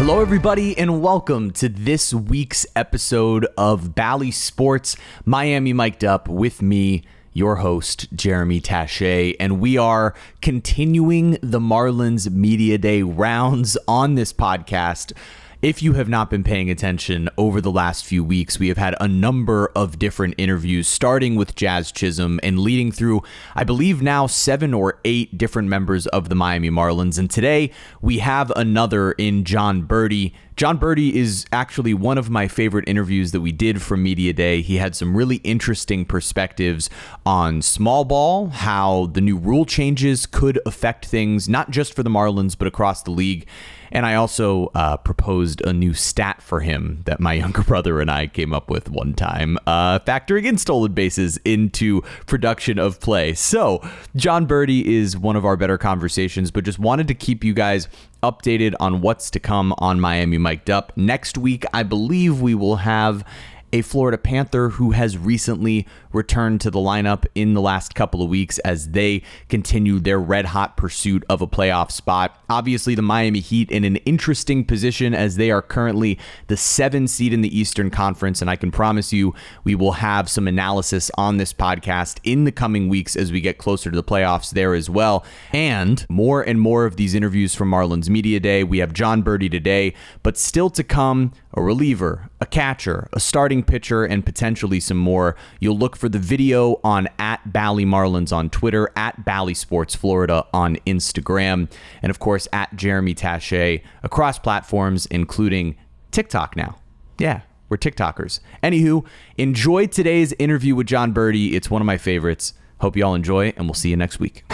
Hello, everybody, and welcome to this week's episode of Bally Sports Miami Mic'd Up with me, your host, Jeremy Taché. And we are continuing the Marlins Media Day rounds on this podcast. If you have not been paying attention over the last few weeks, we have had a number of different interviews, starting with Jazz Chisholm and leading through, I believe, now seven or eight different members of the Miami Marlins. And today we have another in Jon Berti. Jon Berti is actually one of my favorite interviews that we did from Media Day. He had some really interesting perspectives on small ball, how the new rule changes could affect things, not just for the Marlins, but across the league. And I also uh, proposed a new stat for him that my younger brother and I came up with one time, uh, factoring in stolen bases into production of play. So, Jon Berti is one of our better conversations, but just wanted to keep you guys updated on what's to come on Miami Mic'd Up. Next week, I believe we will have a Florida Panther who has recently returned to the lineup in the last couple of weeks as they continue their red hot pursuit of a playoff spot. Obviously, the Miami Heat in an interesting position as they are currently the seven seed in the Eastern Conference. And I can promise you, we will have some analysis on this podcast in the coming weeks as we get closer to the playoffs there as well. And more and more of these interviews from Marlins Media Day. We have Jon Berti today, but still to come a reliever, a catcher, a starting pitcher, and potentially some more. You'll look for the video on at Bally Marlins on Twitter, at Bally Sports Florida on Instagram, and of course at Jeremy Taché across platforms, including TikTok now. Yeah, we're TikTokers. Anywho, enjoy today's interview with Jon Berti. It's one of my favorites. Hope you all enjoy, and we'll see you next week.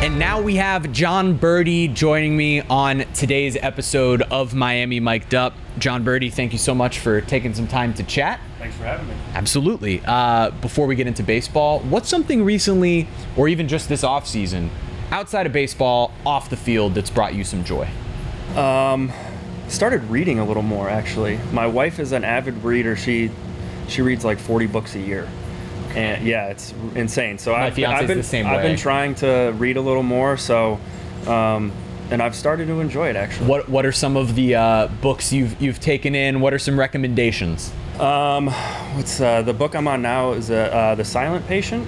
And now we have Jon Berti joining me on today's episode of Miami Mic'd Up. Jon Berti, thank you so much for taking some time to chat. Thanks for having me. Absolutely. Uh, before we get into baseball, what's something recently, or even just this off season, outside of baseball, off the field, that's brought you some joy? Um, Started reading a little more actually. My wife is an avid reader. She she reads like 40 books a year. And yeah, it's insane. So I've, I've been the same I've way. been trying to read a little more. So, um, and I've started to enjoy it actually. What What are some of the uh, books you've you've taken in? What are some recommendations? What's uh, the book I'm on now is uh, uh, The Silent Patient.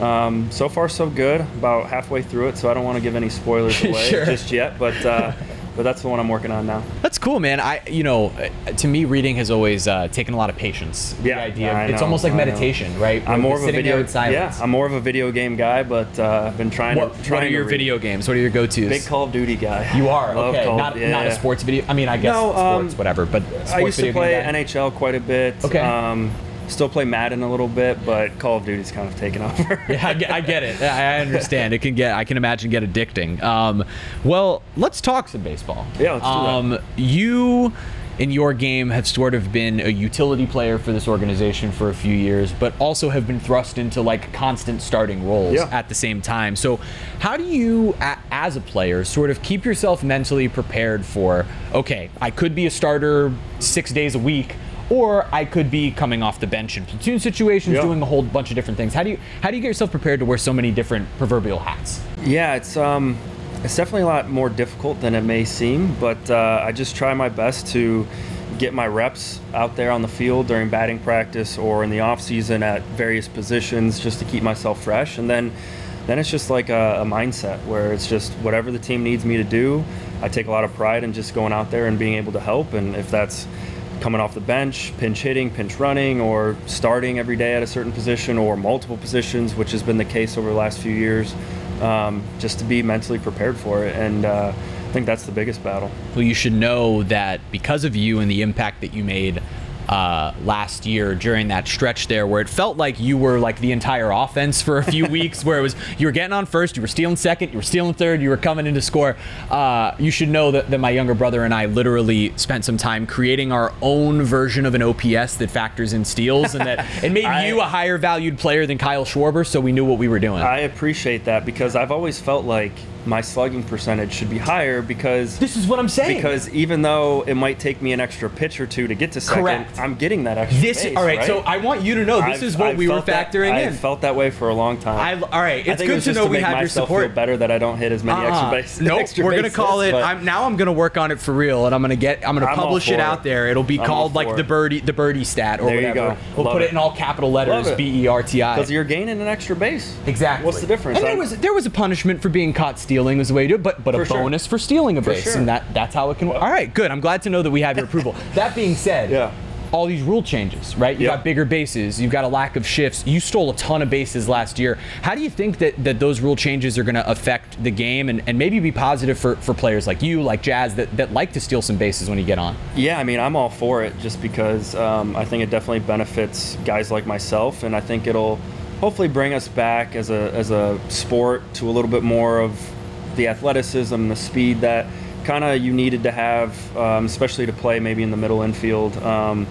Um, so far, so good. About halfway through it, so I don't want to give any spoilers away Sure. just yet. But uh, but that's the one I'm working on now. That's cool, man. I, you know, uh, to me, reading has always uh, taken a lot of patience. The Yeah, idea. It's know, almost like I know. meditation, right? Where I'm more of a video. there in silence. Yeah, I'm more of a video game guy, but uh, I've been trying What, to. what Trying are your video games? What are your go-tos? Big Call of Duty guy. You are Love okay. Call- not yeah. not a sports video. I mean, I guess No, um, sports, whatever. But sports I used to play? NHL quite a bit. Okay. Um, still play Madden a little bit, but Call of Duty's kind of taken over. Yeah, I get, I get it. I understand. It can get. I can imagine get addicting. Um, well, let's talk some baseball. Yeah, let's do that. um, You, in your game, have sort of been a utility player for this organization for a few years, but also have been thrust into like constant starting roles Yeah. at the same time. So, how do you, as a player, sort of keep yourself mentally prepared for? Okay, I could be a starter six days a week. Or I could be coming off the bench in platoon situations, Yeah. doing a whole bunch of different things. How do you how do you get yourself prepared to wear so many different proverbial hats? Yeah, it's um, it's definitely a lot more difficult than it may seem, but uh, I just try my best to get my reps out there on the field during batting practice or in the off season at various positions just to keep myself fresh, and then then it's just like a, a mindset where it's just whatever the team needs me to do. I take a lot of pride in just going out there and being able to help, and if that's coming off the bench, pinch hitting, pinch running, or starting every day at a certain position or multiple positions, which has been the case over the last few years, um, just to be mentally prepared for it. And uh, I think that's the biggest battle. Well, you should know that because of you and the impact that you made uh, last year during that stretch there, where it felt like you were like the entire offense for a few weeks, where it was you were getting on first, you were stealing second, you were stealing third, you were coming in to score. Uh, you should know that, that my younger brother and I literally spent some time creating our own version of an OPS that factors in steals, and that it made I- you a higher valued player than Kyle Schwarber, so we knew what we were doing. I appreciate that because I've always felt like my slugging percentage should be higher because This is what I'm saying. because even though it might take me an extra pitch or two to get to second, Correct. I'm getting that extra. this base, all right, right? So I want you to know this I've- is what I've we were felt that- factoring I've felt that way for a long time. I, all right, I it's it good was to know to we have your support. Feel better that I don't hit as many uh-huh. extra Uh-uh. bases. Nope, extra we're gonna bases, call it. I'm now. I'm gonna work on it for real, and I'm gonna get. I'm gonna I'm publish it out there. It'll be I'm called like the Berti, the Berti stat, or There you whatever. go. We'll Love put it it. in all capital letters. B E R T I. Because you're gaining an extra base. Exactly. What's the difference? And there was there was a punishment for being caught stealing was the way to do it, but but a sure. bonus for stealing a base, sure. and that that's how it can. work. All right, good. I'm glad to know that we have your approval. that being said, Yeah. All these rule changes, right? You Yep. got bigger bases. You've got a lack of shifts. You stole a ton of bases last year. How do you think that, that those rule changes are going to affect the game and, and maybe be positive for, for players like you, like Jazz, that, that like to steal some bases when you get on? Yeah, I mean, I'm all for it just because um, I think it definitely benefits guys like myself, and I think it'll hopefully bring us back as a as a sport to a little bit more of the athleticism, the speed that kind of you needed to have, um, especially to play maybe in the middle infield, um,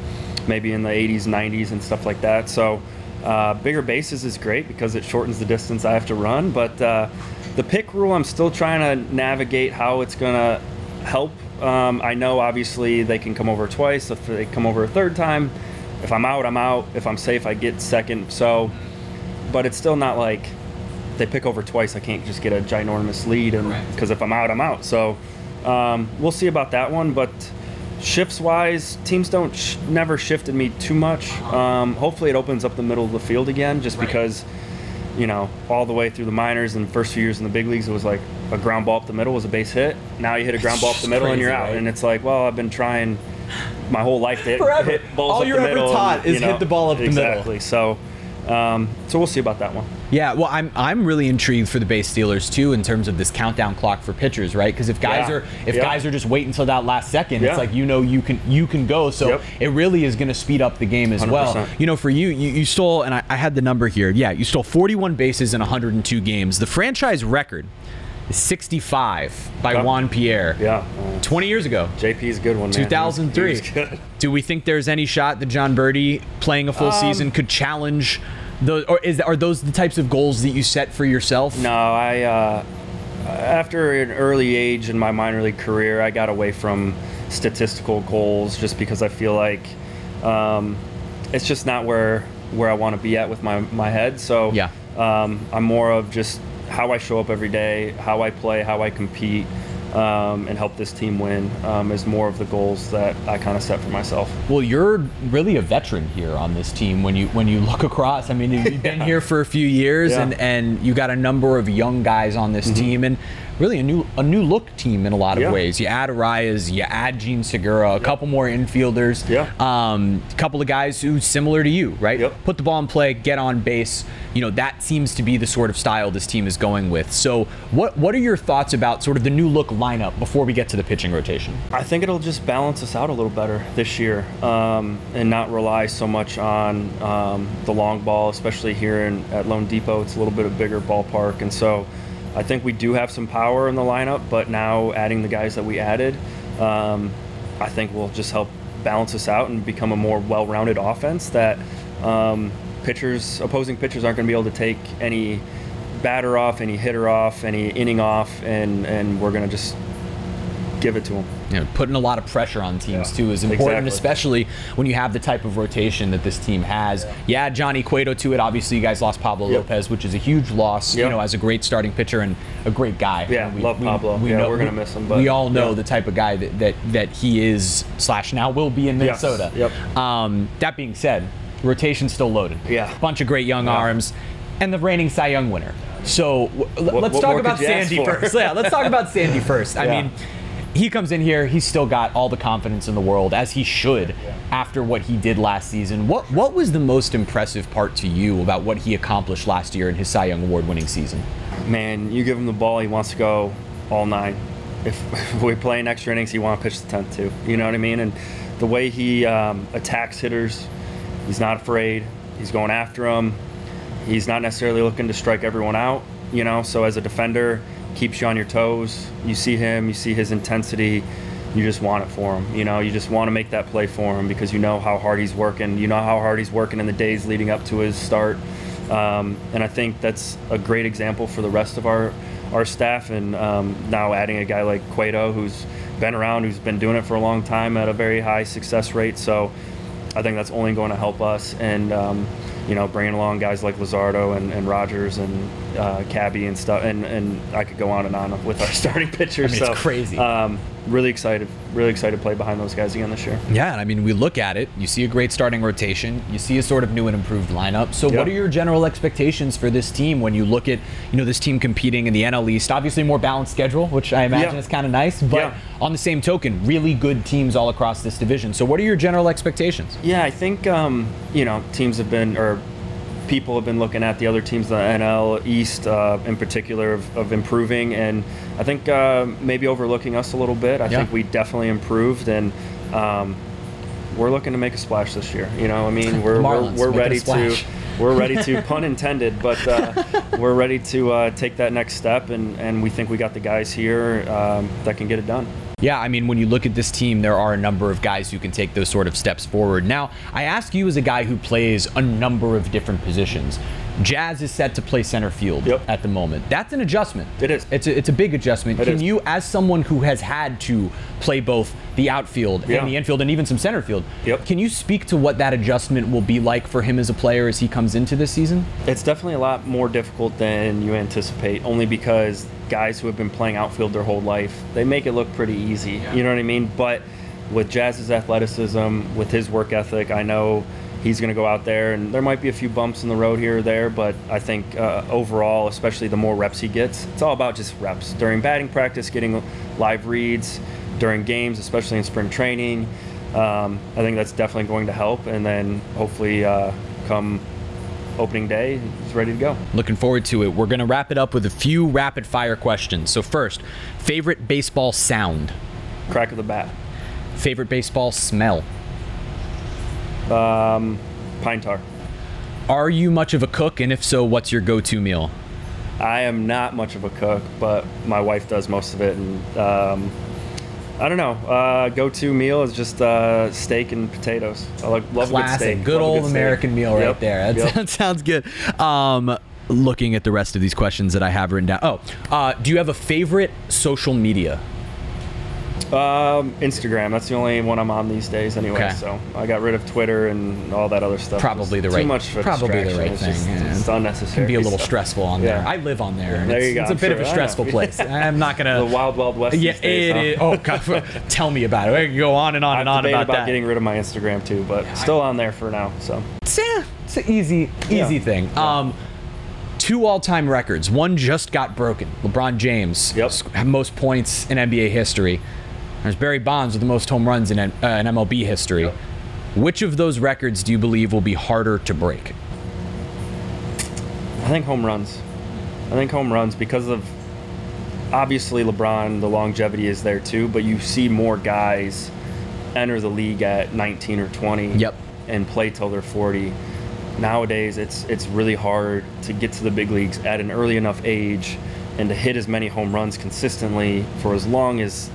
maybe in the 80s, 90s, and stuff like that. So. Uh, bigger bases is great because it shortens the distance I have to run, but uh, the pick rule, I'm still trying to navigate how it's going to help. Um, I know obviously they can come over twice. If they come over a third time, if I'm out, I'm out. If I'm safe, I get second. So, but it's still not like they pick over twice. I can't just get a ginormous lead, and because if I'm out, I'm out. So um, we'll see about that one. But shifts wise, teams don't sh- never shifted me too much. Um, hopefully, it opens up the middle of the field again, just Right. because you know, all the way through the minors and the first few years in the big leagues, it was like a ground ball up the middle was a base hit. Now you hit a ground ball up the middle and you're out. right? And it's like, well, I've been trying my whole life to hit, Forever. hit balls All up you're the ever taught and, is you know, hit the ball up the middle. Exactly. So, um, so we'll see about that one. Yeah, well, I'm I'm really intrigued for the base stealers too in terms of this countdown clock for pitchers, right? Because if guys Yeah. are if Yeah. guys are just waiting until that last second, it's like you know you can you can go. So Yep. it really is going to speed up the game as well. 100%. You know, for you, you, you stole, and I, I had the number here. Yeah, you stole 41 bases in 102 games. The franchise record is 65 by Yeah. Juan Pierre. Yeah. Uh, 20 years ago. JP's a good one. Man. 2003. He was good. Do we think there's any shot that Jon Berti playing a full Um, season could challenge those, or is are those the types of goals that you set for yourself? No, I uh, after an early age in my minor league career, I got away from statistical goals just because I feel like um, it's just not where where I want to be at with my my head. So Yeah. um, I'm more of just how I show up every day, how I play, how I compete. Um, and help this team win um, is more of the goals that I kind of set for myself. Well, you're really a veteran here on this team when you when you look across. I mean, you've been here for a few years, Yeah. and and you got a number of young guys on this team, and really a new a new look team in a lot of Yeah. ways. You add Arraez, you add Jean Segura, a couple more infielders, Yeah. um, a couple of guys who similar to you, right? Yep. Put the ball in play, get on base. You know that seems to be the sort of style this team is going with. So, what what are your thoughts about sort of the new look lineup before we get to the pitching rotation? I think it'll just balance us out a little better this year um, and not rely so much on um, the long ball, especially here in, at loanDepot. It's a little bit of bigger ballpark. And so I think we do have some power in the lineup, but now adding the guys that we added, um, I think will just help balance us out and become a more well rounded offense that um, pitchers, opposing pitchers, aren't going to be able to take any batter off, any hitter off, any inning off, and, and we're going to just give it to them. you know, putting a lot of pressure on teams Yeah, too is important, exactly. especially when you have the type of rotation that this team has. Yeah, add Johnny Cueto to it. Obviously, you guys lost Pablo Yep. Lopez, which is a huge loss. You know, as a great starting pitcher and a great guy. Yeah, And love Pablo. We, yeah, know, we're gonna miss him, but- we all know yeah. the type of guy that, that that he is slash now will be in Yes, Minnesota. yep. Um, that being said, rotation's still loaded. Yeah. bunch of great young Yeah. arms, and the reigning Cy Young winner. So w- What- let's what talk about could you ask Sandy first. Yeah, let's talk about Sandy first. I Yeah. mean, he comes in here, he's still got all the confidence in the world, as he should, after what he did last season. What what was the most impressive part to you about what he accomplished last year in his Cy Young Award winning season? man, you give him the ball, he wants to go all nine. If, if we play in extra innings, he want to pitch the tenth too. You know what I mean? And the way he um, attacks hitters, he's not afraid. He's going after them. He's not necessarily looking to strike everyone out. You know, so as a defender, keeps you on your toes. You see him, you see his intensity. You just want it for him. You know, you just want to make that play for him because you know how hard he's working. You know how hard he's working in the days leading up to his start. Um, and I think that's a great example for the rest of our our staff, and um, now adding a guy like Cueto, who's been around, who's been doing it for a long time at a very high success rate. So I think that's only going to help us. And um, you know, bringing along guys like Luzardo and, and Rogers and uh, Cabby and stuff, and, and I could go on and on with our starting pitchers. I mean, so it's crazy. Um, really excited, really excited to play behind those guys again this year. Yeah, and I mean, we look at it. You see a great starting rotation. You see a sort of new and improved lineup. So, what are your general expectations for this team when you look at you know this team competing in the NL East? Obviously, more balanced schedule, which I imagine Yeah. is kind of nice. But Yeah. on the same token, really good teams all across this division. So, what are your general expectations? Yeah, I think um, you know teams have been or people have been looking at the other teams, the NL East uh, in particular, of, of improving, and I think uh, maybe overlooking us a little bit. I Yeah. think we definitely improved, and um, we're looking to make a splash this year. You know, I mean, we're we're, we're ready to. We're ready to, pun intended, but uh, we're ready to uh, take that next step, and, and we think we got the guys here um, that can get it done. Yeah, I mean, when you look at this team, there are a number of guys who can take those sort of steps forward. Now, I ask you as a guy who plays a number of different positions. Jazz is set to play center field Yep. at the moment. That's an adjustment. It is. It's a, it's a big adjustment. It can is. you, as someone who has had to play both the outfield Yeah. and the infield and even some center field, Yep. can you speak to what that adjustment will be like for him as a player as he comes into this season? It's definitely a lot more difficult than you anticipate, only because guys who have been playing outfield their whole life, they make it look pretty easy. You know what I mean? But with Jazz's athleticism, with his work ethic, I know he's going to go out there, and there might be a few bumps in the road here or there, but I think uh, overall, especially the more reps he gets, it's all about just reps. During batting practice, getting live reads, during games, especially in spring training, um, I think that's definitely going to help, and then hopefully uh, come opening day, he's ready to go. Looking forward to it. We're going to wrap it up with a few rapid fire questions. So, first, favorite baseball sound? Crack of the bat. Favorite baseball smell? Um, pine tar. Are you much of a cook? And if so, what's your go to meal? I am not much of a cook, but my wife does most of it, and um, I don't know. Uh, go-to meal is just uh, steak and potatoes. I like, love a good Classic. steak. Good Love old steak. American meal right Yep, there. That's, yep. That sounds good. Um, looking at the rest of these questions that I have written down. Oh, uh, do you have a favorite social media? Um, Instagram. That's the only one I'm on these days, anyway. Okay. So I got rid of Twitter and all that other stuff. Probably It's the right- Too much probably the right it's thing, Just, yeah. It's unnecessary. Can be a little so- stressful on there. Yeah. I live on there. and There it's, you go. it's a I'm bit of a stressful place. I'm not gonna. The wild, wild west. yeah, days, it huh? is. Oh God, tell me about it. I can go on and on I've and on about, about that. getting rid of my Instagram too, but still on there for now. So It's, eh, it's an easy, Yeah. easy thing. Yeah. Um, two all-time records. One just got broken. LeBron James, Yep. most points in NBA history. There's Barry Bonds with the most home runs in, uh, in MLB history. Yep. Which of those records do you believe will be harder to break? I think home runs. I think home runs because of obviously LeBron, the longevity is there too, but you see more guys enter the league at 19 or 20 Yep. and play till they're 40. Nowadays, it's it's really hard to get to the big leagues at an early enough age and to hit as many home runs consistently for as long as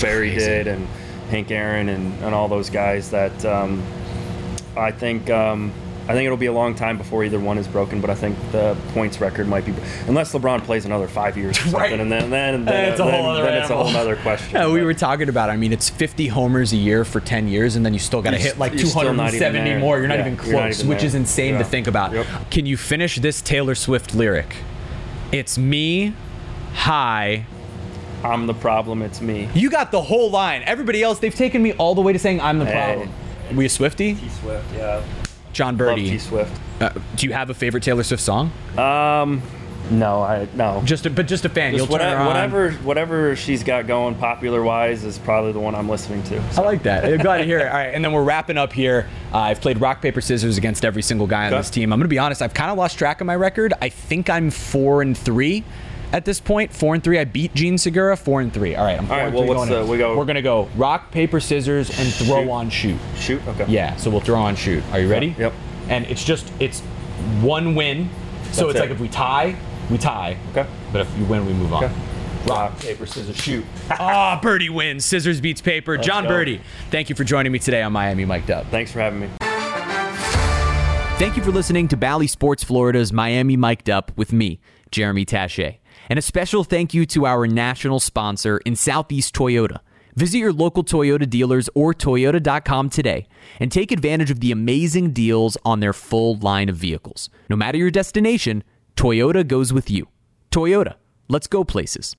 Barry crazy. did and Hank Aaron and, and all those guys that um, I think um, I think it'll be a long time before either one is broken, but I think the points record might be unless LeBron plays another five years or something, Right. and then then, then, That's a then, whole other then it's a whole other question. Yeah, we were talking about. it. I mean, it's 50 homers a year for 10 years, and then you still got to hit like st- you're still not even 270 more. You're not Yeah, even you're not close, even which is insane to think about. Yep. Can you finish this Taylor Swift lyric? It's me, high. I'm the problem. It's me. You got the whole line. Everybody else, they've taken me all the way to saying I'm the Hey. problem. Were you Swifty? T Swift, yeah. Jon Berti. Love Berti. T Swift. Uh, do you have a favorite Taylor Swift song? Um, no, I no. Just, a, but just a fan. Just You'll turn whatever, her on. whatever whatever she's got going popular wise is probably the one I'm listening to. I like that. I'm glad to hear it. All right, and then we're wrapping up here. Uh, I've played rock paper scissors against every single guy on Okay. this team. I'm gonna be honest. I've kind of lost track of my record. I think I'm four and three at this point. Four and three. I beat Jean Segura. Four and three. All right. I'm four right, and well, three what's going the- in. we go- We're gonna go rock paper scissors and throw Shoot. on shoot. Shoot. Okay. Yeah. So we'll throw on shoot. Are you ready? Yep. And it's just it's one win. So That's it's it. like if we tie, we tie. Okay. But if you win, we move on. Okay. Rock, paper, scissors, shoot. Ah, Berti wins. Scissors beats paper. John go. Berti, thank you for joining me today on Miami Mic'd Up. Thanks for having me. Thank you for listening to Bally Sports Florida's Miami Mic'd Up with me, Jeremy Taché. And a special thank you to our national sponsor in Southeast Toyota. Visit your local Toyota dealers or Toyota.com today and take advantage of the amazing deals on their full line of vehicles. No matter your destination, Toyota goes with you. Toyota, let's go places.